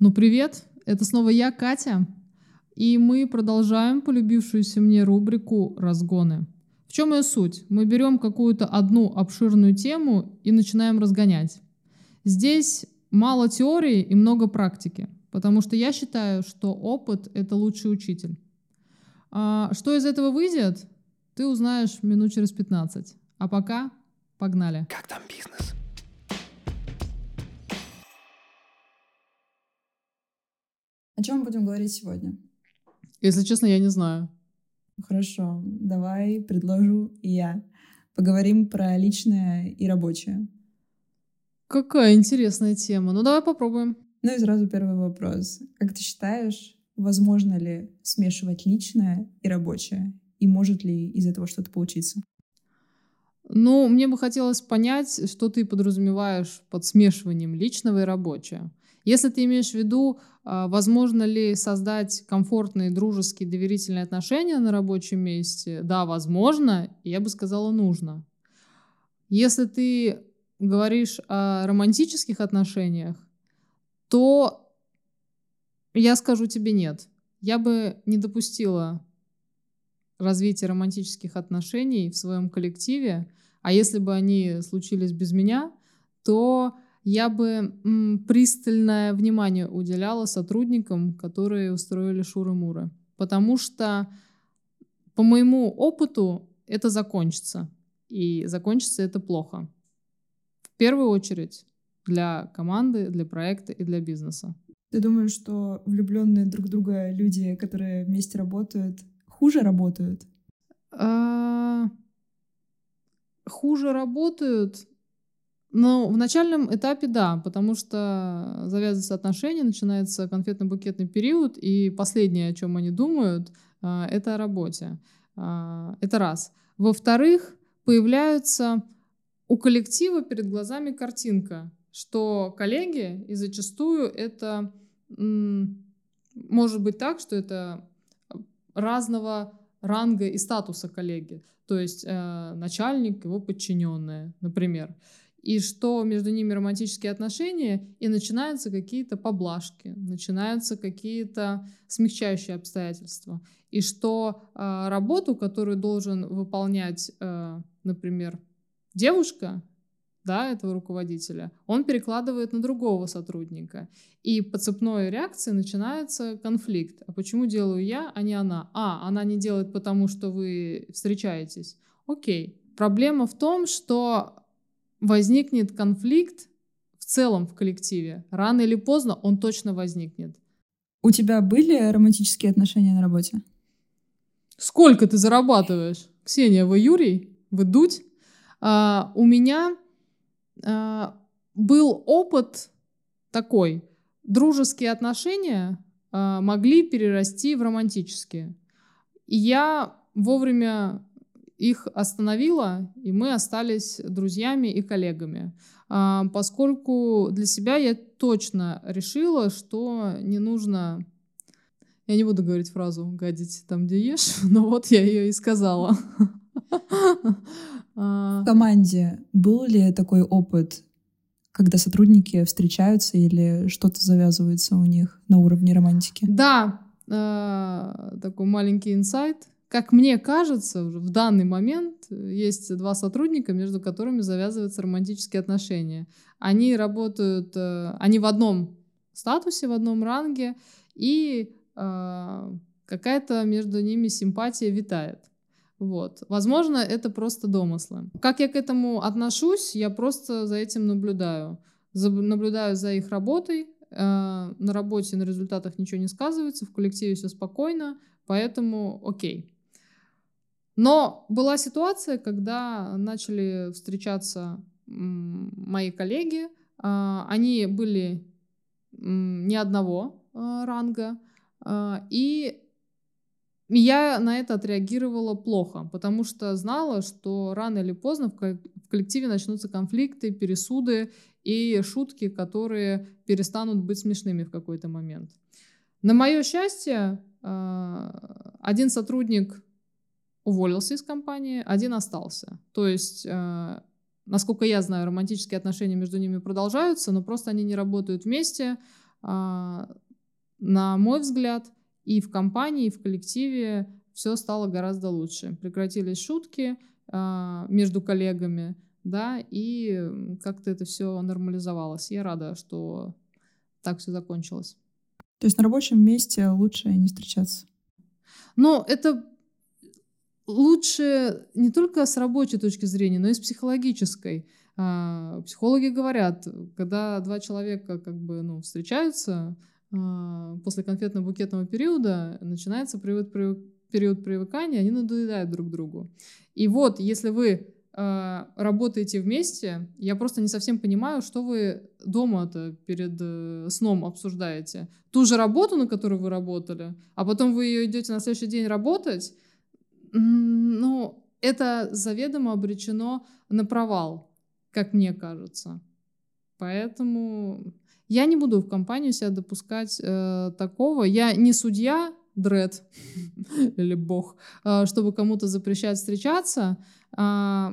Ну, привет! Это снова я, Катя. И мы продолжаем полюбившуюся мне рубрику «Разгоны». В чем ее суть? Мы берем какую-то одну обширную тему и начинаем разгонять. Здесь мало теории и много практики, потому что я считаю, что опыт — это лучший учитель. А что из этого выйдет, ты узнаешь минут через 15. А пока погнали. Как там бизнес? О чем мы будем говорить сегодня? Если честно, я не знаю. Хорошо, давай предложу я. Поговорим про личное и рабочее. Какая интересная тема. Ну, давай попробуем. Ну и сразу первый вопрос. Как ты считаешь, возможно ли смешивать личное и рабочее? И может ли из этого что-то получиться? Ну, мне бы хотелось понять, что ты подразумеваешь под смешиванием личного и рабочего. Если ты имеешь в виду, а, возможно ли создать комфортные, дружеские, доверительные отношения на рабочем месте, да, возможно, я бы сказала, нужно. Если ты говоришь о романтических отношениях, то я скажу тебе нет. Я бы не допустила развития романтических отношений в своем коллективе, а если бы они случились без меня, то я бы м, пристальное внимание уделяла сотрудникам, которые устроили шуры-муры. Потому что по моему опыту это закончится. И закончится это плохо. В первую очередь для команды, для проекта и для бизнеса. Ты думаешь, что влюбленные друг в друга люди, которые вместе работают, хуже работают? А, хуже работают ну, в начальном этапе да, потому что завязываются отношения, начинается конфетно-букетный период, и последнее, о чем они думают, а, это о работе. А, это раз. Во-вторых, появляется у коллектива перед глазами картинка, что коллеги, и зачастую это может быть так, что это разного ранга и статуса коллеги. То есть э, начальник, его подчиненные, например и что между ними романтические отношения, и начинаются какие-то поблажки, начинаются какие-то смягчающие обстоятельства, и что э, работу, которую должен выполнять, э, например, девушка, да, этого руководителя, он перекладывает на другого сотрудника. И по цепной реакции начинается конфликт. А почему делаю я, а не она? А, она не делает потому, что вы встречаетесь. Окей. Проблема в том, что возникнет конфликт в целом в коллективе. Рано или поздно он точно возникнет. У тебя были романтические отношения на работе? Сколько ты зарабатываешь? Ксения, вы Юрий? Вы Дудь? А, у меня а, был опыт такой. Дружеские отношения а, могли перерасти в романтические. И я вовремя их остановила, и мы остались друзьями и коллегами. А, поскольку для себя я точно решила, что не нужно... Я не буду говорить фразу «гадить там, где ешь», но вот я ее и сказала. А. В команде был ли такой опыт, когда сотрудники встречаются или что-то завязывается у них на уровне романтики? Да, а, такой маленький инсайт. Как мне кажется, в данный момент э, есть два сотрудника, между которыми завязываются романтические отношения. Они работают, э, они в одном статусе, в одном ранге, и э, какая-то между ними симпатия витает. Вот. Возможно, это просто домыслы. Как я к этому отношусь, я просто за этим наблюдаю. За, наблюдаю за их работой. Э, на работе, на результатах ничего не сказывается, в коллективе все спокойно, поэтому окей. Но была ситуация, когда начали встречаться мои коллеги, а, они были не одного а, ранга, а, и я на это отреагировала плохо, потому что знала, что рано или поздно в коллективе начнутся конфликты, пересуды и шутки, которые перестанут быть смешными в какой-то момент. На мое счастье, один сотрудник уволился из компании, один остался. То есть, э, насколько я знаю, романтические отношения между ними продолжаются, но просто они не работают вместе, на мой взгляд, и в компании, и в коллективе все стало гораздо лучше. Прекратились шутки между коллегами, да, и как-то это все нормализовалось. Я рада, что так все закончилось. То есть на рабочем месте лучше не встречаться? Но это лучше не только с рабочей точки зрения, но и с психологической. А, психологи говорят, когда два человека как бы ну, встречаются, а, после конфетно-букетного периода начинается период, период привыкания, они надоедают друг другу. И вот, если вы э, работаете вместе, я просто не совсем понимаю, что вы дома-то перед э, сном обсуждаете. Ту же работу, на которую вы работали, а потом вы ее идете на следующий день работать, ну, это заведомо обречено на провал, как мне кажется. Поэтому я не буду в компанию себя допускать э, такого. Я не судья, дред или бог, э, чтобы кому-то запрещать встречаться. А,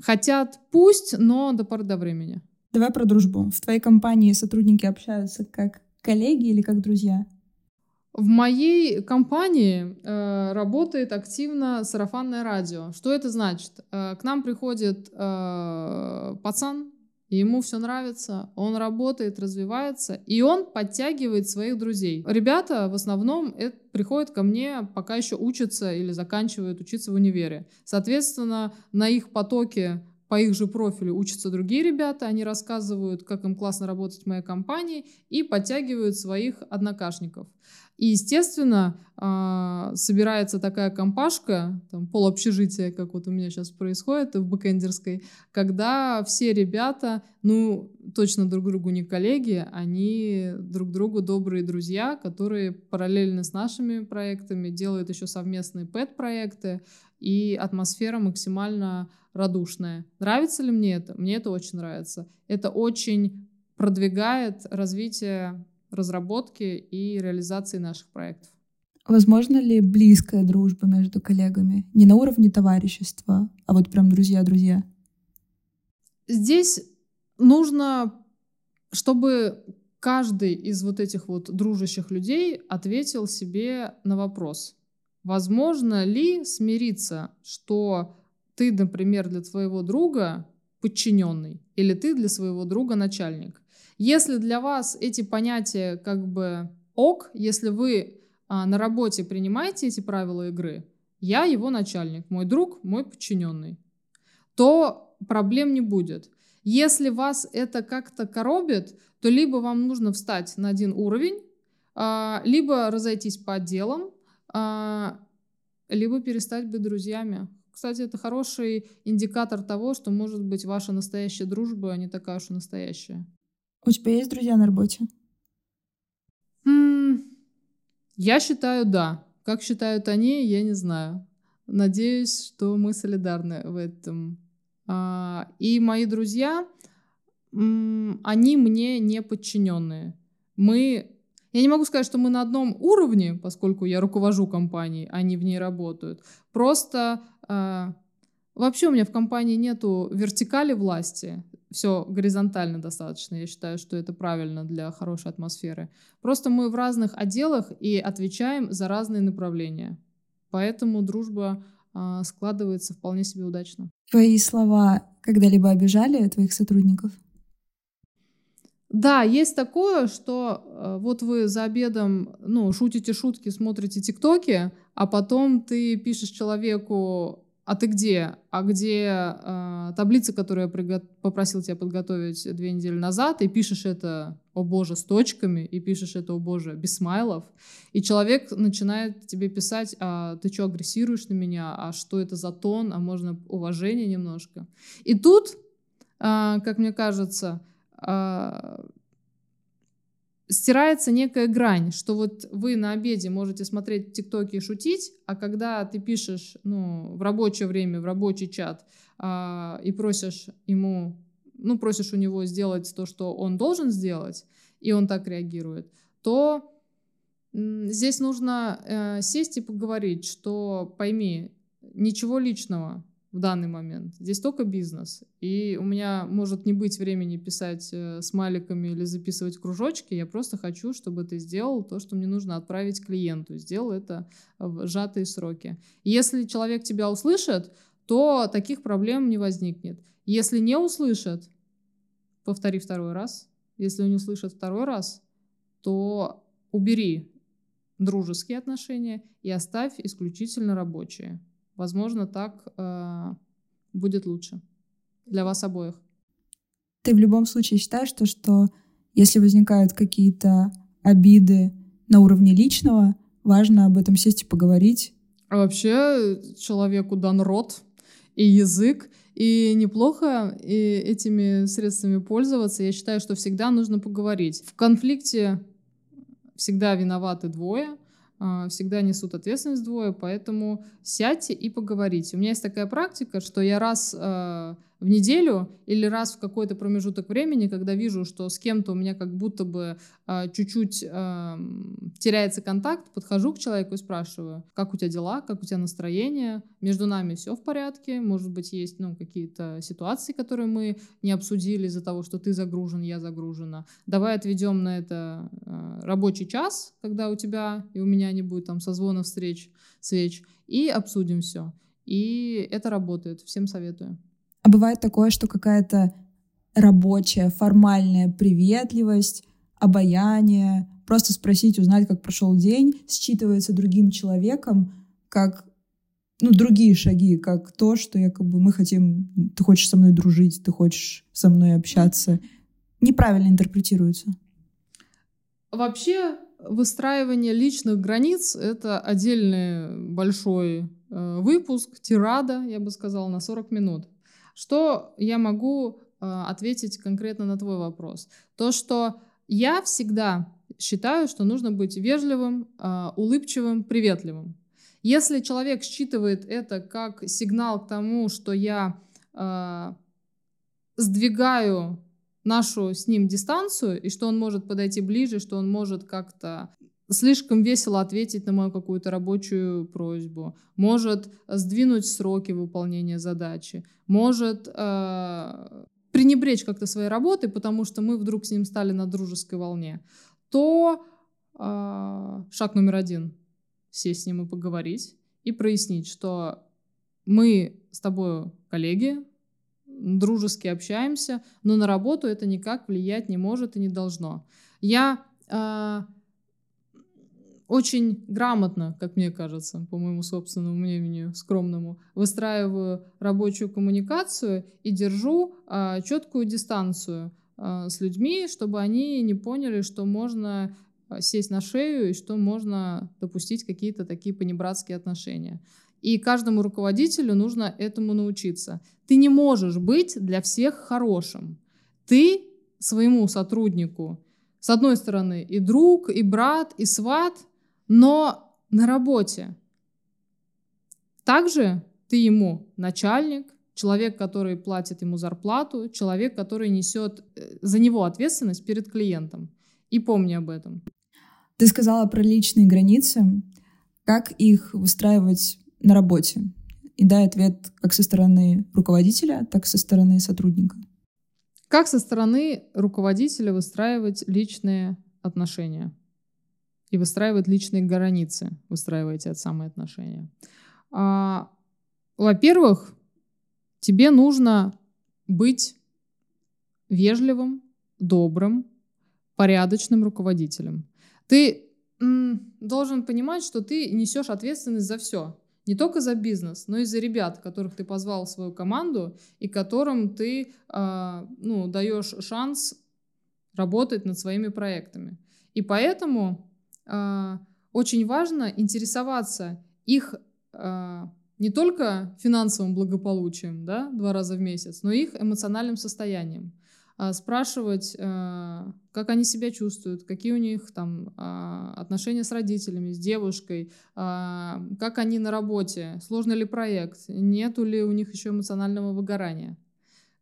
хотят пусть, но до поры до времени. Давай про дружбу. В твоей компании сотрудники общаются как коллеги или как друзья? В моей компании э, работает активно сарафанное радио. Что это значит? Э, к нам приходит э, пацан, ему все нравится, он работает, развивается, и он подтягивает своих друзей. Ребята в основном это, приходят ко мне, пока еще учатся или заканчивают учиться в универе. Соответственно, на их потоке по их же профилю учатся другие ребята, они рассказывают, как им классно работать в моей компании и подтягивают своих однокашников. И, естественно, а, собирается такая компашка, там, пол общежития, как вот у меня сейчас происходит в бэкэндерской, когда все ребята, ну, точно друг другу не коллеги, они друг другу добрые друзья, которые параллельно с нашими проектами делают еще совместные пэт-проекты, и атмосфера максимально радушная. Нравится ли мне это? Мне это очень нравится. Это очень продвигает развитие разработки и реализации наших проектов. Возможно ли близкая дружба между коллегами? Не на уровне товарищества, а вот прям друзья-друзья? Здесь нужно, чтобы каждый из вот этих вот дружащих людей ответил себе на вопрос. Возможно ли смириться, что ты, например, для твоего друга подчиненный, или ты для своего друга начальник? Если для вас эти понятия как бы ок, если вы а, на работе принимаете эти правила игры, я его начальник, мой друг, мой подчиненный, то проблем не будет. Если вас это как-то коробит, то либо вам нужно встать на один уровень, а, либо разойтись по отделам, а, либо перестать быть друзьями. Кстати, это хороший индикатор того, что, может быть, ваша настоящая дружба не такая уж и настоящая. У тебя есть друзья на работе? Я считаю, да. Как считают они, я не знаю. Надеюсь, что мы солидарны в этом. А, и мои друзья, они мне не подчиненные. Мы я не могу сказать, что мы на одном уровне, поскольку я руковожу компанией, они в ней работают. Просто э, вообще у меня в компании нету вертикали власти все горизонтально достаточно. Я считаю, что это правильно для хорошей атмосферы. Просто мы в разных отделах и отвечаем за разные направления. Поэтому дружба э, складывается вполне себе удачно. Твои слова когда-либо обижали твоих сотрудников? Да, есть такое, что э, вот вы за обедом, ну, шутите шутки, смотрите тиктоки, а потом ты пишешь человеку а ты где? А где э, таблица, которую я приго- попросил тебя подготовить две недели назад, и пишешь это, о боже, с точками, и пишешь это, о боже, без смайлов, и человек начинает тебе писать, а ты что, агрессируешь на меня, а что это за тон, а можно уважение немножко. И тут, э, как мне кажется, э, стирается некая грань, что вот вы на обеде можете смотреть тиктоки и шутить, а когда ты пишешь ну, в рабочее время, в рабочий чат а, и просишь ему, ну, просишь у него сделать то, что он должен сделать, и он так реагирует, то здесь нужно э, сесть и поговорить, что пойми, ничего личного, в данный момент. Здесь только бизнес. И у меня может не быть времени писать э, смайликами или записывать кружочки. Я просто хочу, чтобы ты сделал то, что мне нужно отправить клиенту. Сделал это в сжатые сроки. Если человек тебя услышит, то таких проблем не возникнет. Если не услышит, повтори второй раз. Если он не услышит второй раз, то убери дружеские отношения и оставь исключительно рабочие. Возможно, так э, будет лучше для вас обоих. Ты в любом случае считаешь, то, что если возникают какие-то обиды на уровне личного, важно об этом сесть и поговорить? А вообще человеку дан рот и язык, и неплохо и этими средствами пользоваться. Я считаю, что всегда нужно поговорить. В конфликте всегда виноваты двое — всегда несут ответственность двое, поэтому сядьте и поговорите. У меня есть такая практика, что я раз а, в неделю или раз в какой-то промежуток времени, когда вижу, что с кем-то у меня как будто бы э, чуть-чуть э, теряется контакт, подхожу к человеку и спрашиваю, как у тебя дела, как у тебя настроение, между нами все в порядке, может быть, есть ну, какие-то ситуации, которые мы не обсудили из-за того, что ты загружен, я загружена. Давай отведем на это э, рабочий час, когда у тебя и у меня не будет там созвона встреч, свеч, и обсудим все. И это работает. Всем советую. А бывает такое, что какая-то рабочая, формальная приветливость, обаяние, просто спросить, узнать, как прошел день, считывается другим человеком, как ну, другие шаги, как то, что якобы мы хотим, ты хочешь со мной дружить, ты хочешь со мной общаться, неправильно интерпретируется. Вообще, выстраивание личных границ — это отдельный большой э, выпуск, тирада, я бы сказала, на 40 минут. Что я могу э, ответить конкретно на твой вопрос? То, что я всегда считаю, что нужно быть вежливым, э, улыбчивым, приветливым. Если человек считывает это как сигнал к тому, что я э, сдвигаю нашу с ним дистанцию, и что он может подойти ближе, что он может как-то слишком весело ответить на мою какую-то рабочую просьбу, может сдвинуть сроки выполнения задачи, может э, пренебречь как-то своей работой, потому что мы вдруг с ним стали на дружеской волне, то э, шаг номер один — сесть с ним и поговорить и прояснить, что мы с тобой коллеги, дружески общаемся, но на работу это никак влиять не может и не должно. Я э, очень грамотно, как мне кажется, по моему собственному мнению, скромному, выстраиваю рабочую коммуникацию и держу а, четкую дистанцию а, с людьми, чтобы они не поняли, что можно а, сесть на шею и что можно допустить какие-то такие понебратские отношения. И каждому руководителю нужно этому научиться. Ты не можешь быть для всех хорошим. Ты своему сотруднику, с одной стороны, и друг, и брат, и сват – но на работе также ты ему начальник, человек, который платит ему зарплату, человек, который несет э, за него ответственность перед клиентом. И помни об этом. Ты сказала про личные границы. Как их выстраивать на работе? И дай ответ как со стороны руководителя, так и со стороны сотрудника. Как со стороны руководителя выстраивать личные отношения? И выстраивает личные границы, выстраиваете от самые отношения. А, во-первых, тебе нужно быть вежливым, добрым, порядочным руководителем. Ты м, должен понимать, что ты несешь ответственность за все. Не только за бизнес, но и за ребят, которых ты позвал в свою команду и которым ты э, ну, даешь шанс работать над своими проектами. И поэтому очень важно интересоваться их а, не только финансовым благополучием, да, два раза в месяц, но и их эмоциональным состоянием. А, спрашивать, как они себя чувствуют, какие у них там отношения с родителями, с девушкой, как они на работе, сложный ли проект, нету ли у них еще эмоционального выгорания.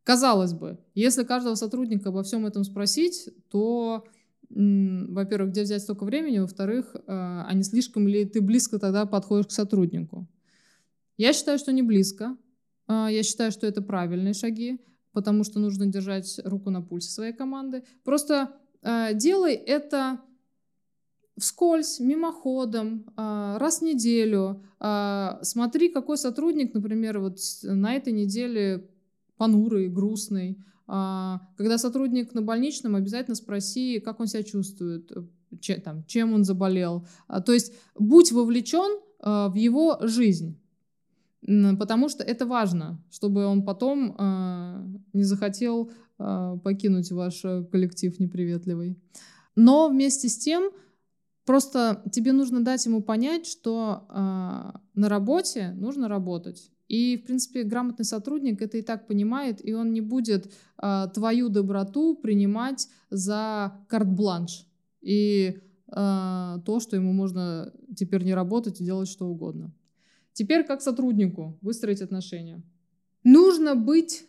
Казалось бы, если каждого сотрудника обо всем этом спросить, то во-первых, где взять столько времени, во-вторых, а не слишком ли ты близко тогда подходишь к сотруднику. Я считаю, что не близко. А, я считаю, что это правильные шаги, потому что нужно держать руку на пульсе своей команды. Просто э, делай это вскользь, мимоходом, э, раз в неделю. Э, смотри, какой сотрудник, например, вот на этой неделе понурый, грустный. Э, когда сотрудник на больничном, обязательно спроси, как он себя чувствует, че, там, чем он заболел. Э, то есть будь вовлечен э, в его жизнь. Потому что это важно, чтобы он потом э, не захотел э, покинуть ваш э, коллектив неприветливый. Но вместе с тем, просто тебе нужно дать ему понять, что э, на работе нужно работать. И, в принципе, грамотный сотрудник это и так понимает, и он не будет э, твою доброту принимать за карт-бланш и э, то, что ему можно теперь не работать и делать что угодно. Теперь как сотруднику выстроить отношения. Нужно быть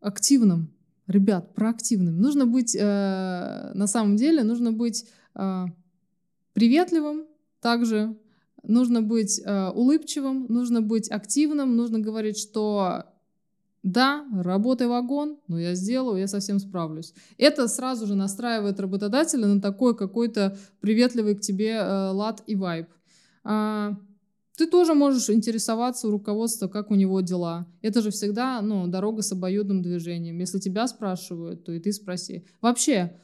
активным. Ребят, проактивным. Нужно быть, э, на самом деле, нужно быть э, приветливым также, нужно быть э, улыбчивым, нужно быть активным, нужно говорить, что да, работай вагон, но я сделаю, я совсем справлюсь. Это сразу же настраивает работодателя на такой какой-то приветливый к тебе э, лад и вайб. А, ты тоже можешь интересоваться у руководства, как у него дела. Это же всегда ну, дорога с обоюдным движением. Если тебя спрашивают, то и ты спроси. Вообще,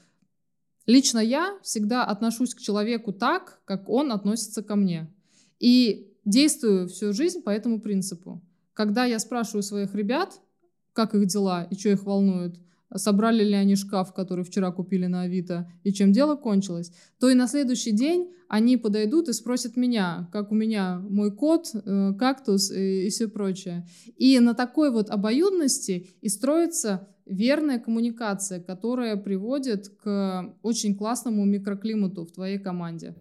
лично я всегда отношусь к человеку так, как он относится ко мне. И действую всю жизнь по этому принципу. Когда я спрашиваю своих ребят, как их дела и что их волнует, собрали ли они шкаф, который вчера купили на Авито, и чем дело кончилось, то и на следующий день они подойдут и спросят меня, как у меня мой кот, э, кактус и, и все прочее. И на такой вот обоюдности и строится верная коммуникация, которая приводит к очень классному микроклимату в твоей команде.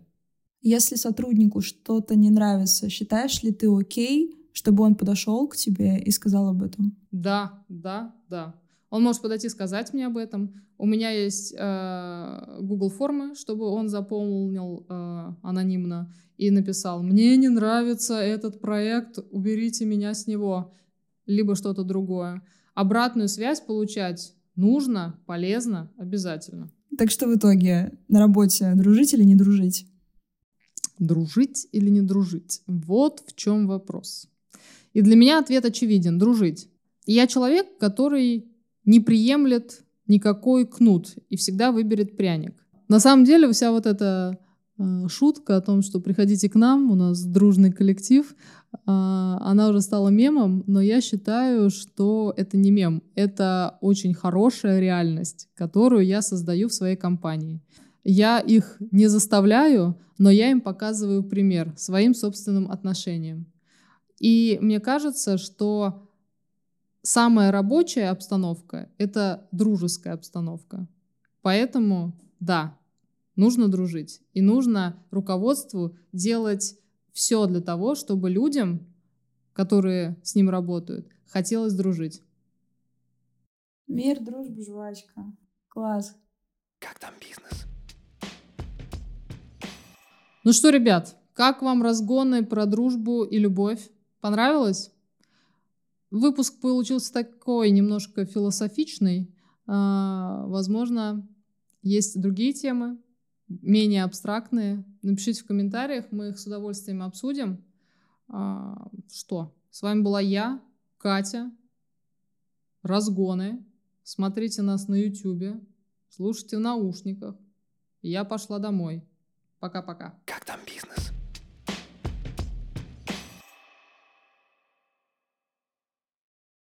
Если сотруднику что-то не нравится, считаешь ли ты окей, чтобы он подошел к тебе и сказал об этом? Да, да, да. Он может подойти сказать мне об этом. У меня есть э, Google формы, чтобы он заполнил э, анонимно и написал: "Мне не нравится этот проект, уберите меня с него", либо что-то другое. Обратную связь получать нужно, полезно, обязательно. Так что в итоге на работе дружить или не дружить? Дружить или не дружить? Вот в чем вопрос. И для меня ответ очевиден: дружить. Я человек, который не приемлет никакой кнут и всегда выберет пряник. На самом деле вся вот эта шутка о том, что приходите к нам, у нас дружный коллектив, э, она уже стала мемом, но я считаю, что это не мем, это очень хорошая реальность, которую я создаю в своей компании. Я их не заставляю, но я им показываю пример своим собственным отношением. И мне кажется, что самая рабочая обстановка — это дружеская обстановка. Поэтому, да, нужно дружить. И нужно руководству делать все для того, чтобы людям, которые с ним работают, хотелось дружить. Мир, дружба, жвачка. Класс. Как там бизнес? Ну что, ребят, как вам разгоны про дружбу и любовь? Понравилось? Выпуск получился такой немножко философичный. А, возможно, есть другие темы, менее абстрактные. Напишите в комментариях, мы их с удовольствием обсудим. А, что? С вами была я, Катя. Разгоны. Смотрите нас на YouTube, слушайте в наушниках. Я пошла домой. Пока-пока. Как там бизнес?